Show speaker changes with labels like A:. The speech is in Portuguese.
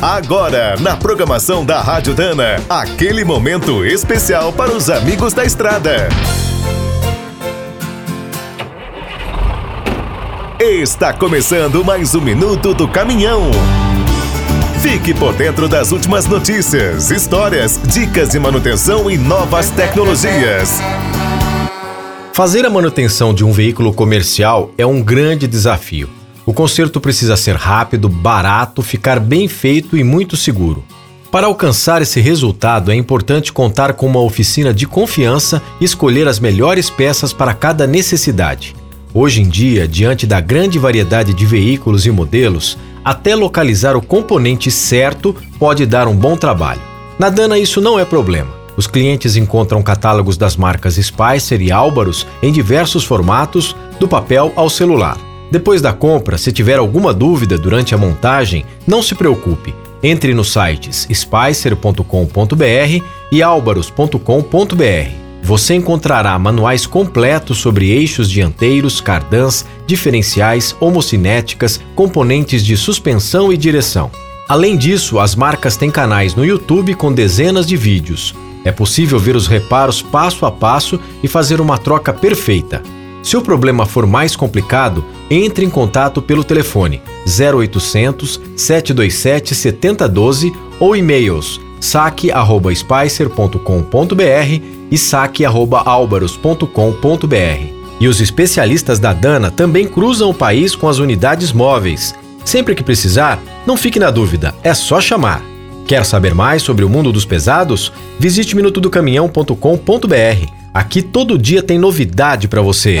A: Agora, na programação da Rádio Dana, aquele momento especial para os amigos da estrada. Está começando mais um minuto do caminhão. Fique por dentro das últimas notícias, histórias, dicas de manutenção e novas tecnologias.
B: Fazer a manutenção de um veículo comercial é um grande desafio. O conserto precisa ser rápido, barato, ficar bem feito e muito seguro. Para alcançar esse resultado, é importante contar com uma oficina de confiança e escolher as melhores peças para cada necessidade. Hoje em dia, diante da grande variedade de veículos e modelos, até localizar o componente certo pode dar um bom trabalho. Na Dana, isso não é problema. Os clientes encontram catálogos das marcas Spicer e Álvaros em diversos formatos, do papel ao celular. Depois da compra, se tiver alguma dúvida durante a montagem, não se preocupe. Entre nos sites spicer.com.br e albaros.com.br. Você encontrará manuais completos sobre eixos dianteiros, cardãs, diferenciais, homocinéticas, componentes de suspensão e direção. Além disso, as marcas têm canais no YouTube com dezenas de vídeos. É possível ver os reparos passo a passo e fazer uma troca perfeita. Se o problema for mais complicado, entre em contato pelo telefone 0800 727 7012 ou e-mails saque@spicer.com.br e saque@albaros.com.br. E os especialistas da Dana também cruzam o país com as unidades móveis. Sempre que precisar, não fique na dúvida, é só chamar. Quer saber mais sobre o mundo dos pesados? Visite minutodocaminhão.com.br. Aqui todo dia tem novidade para você.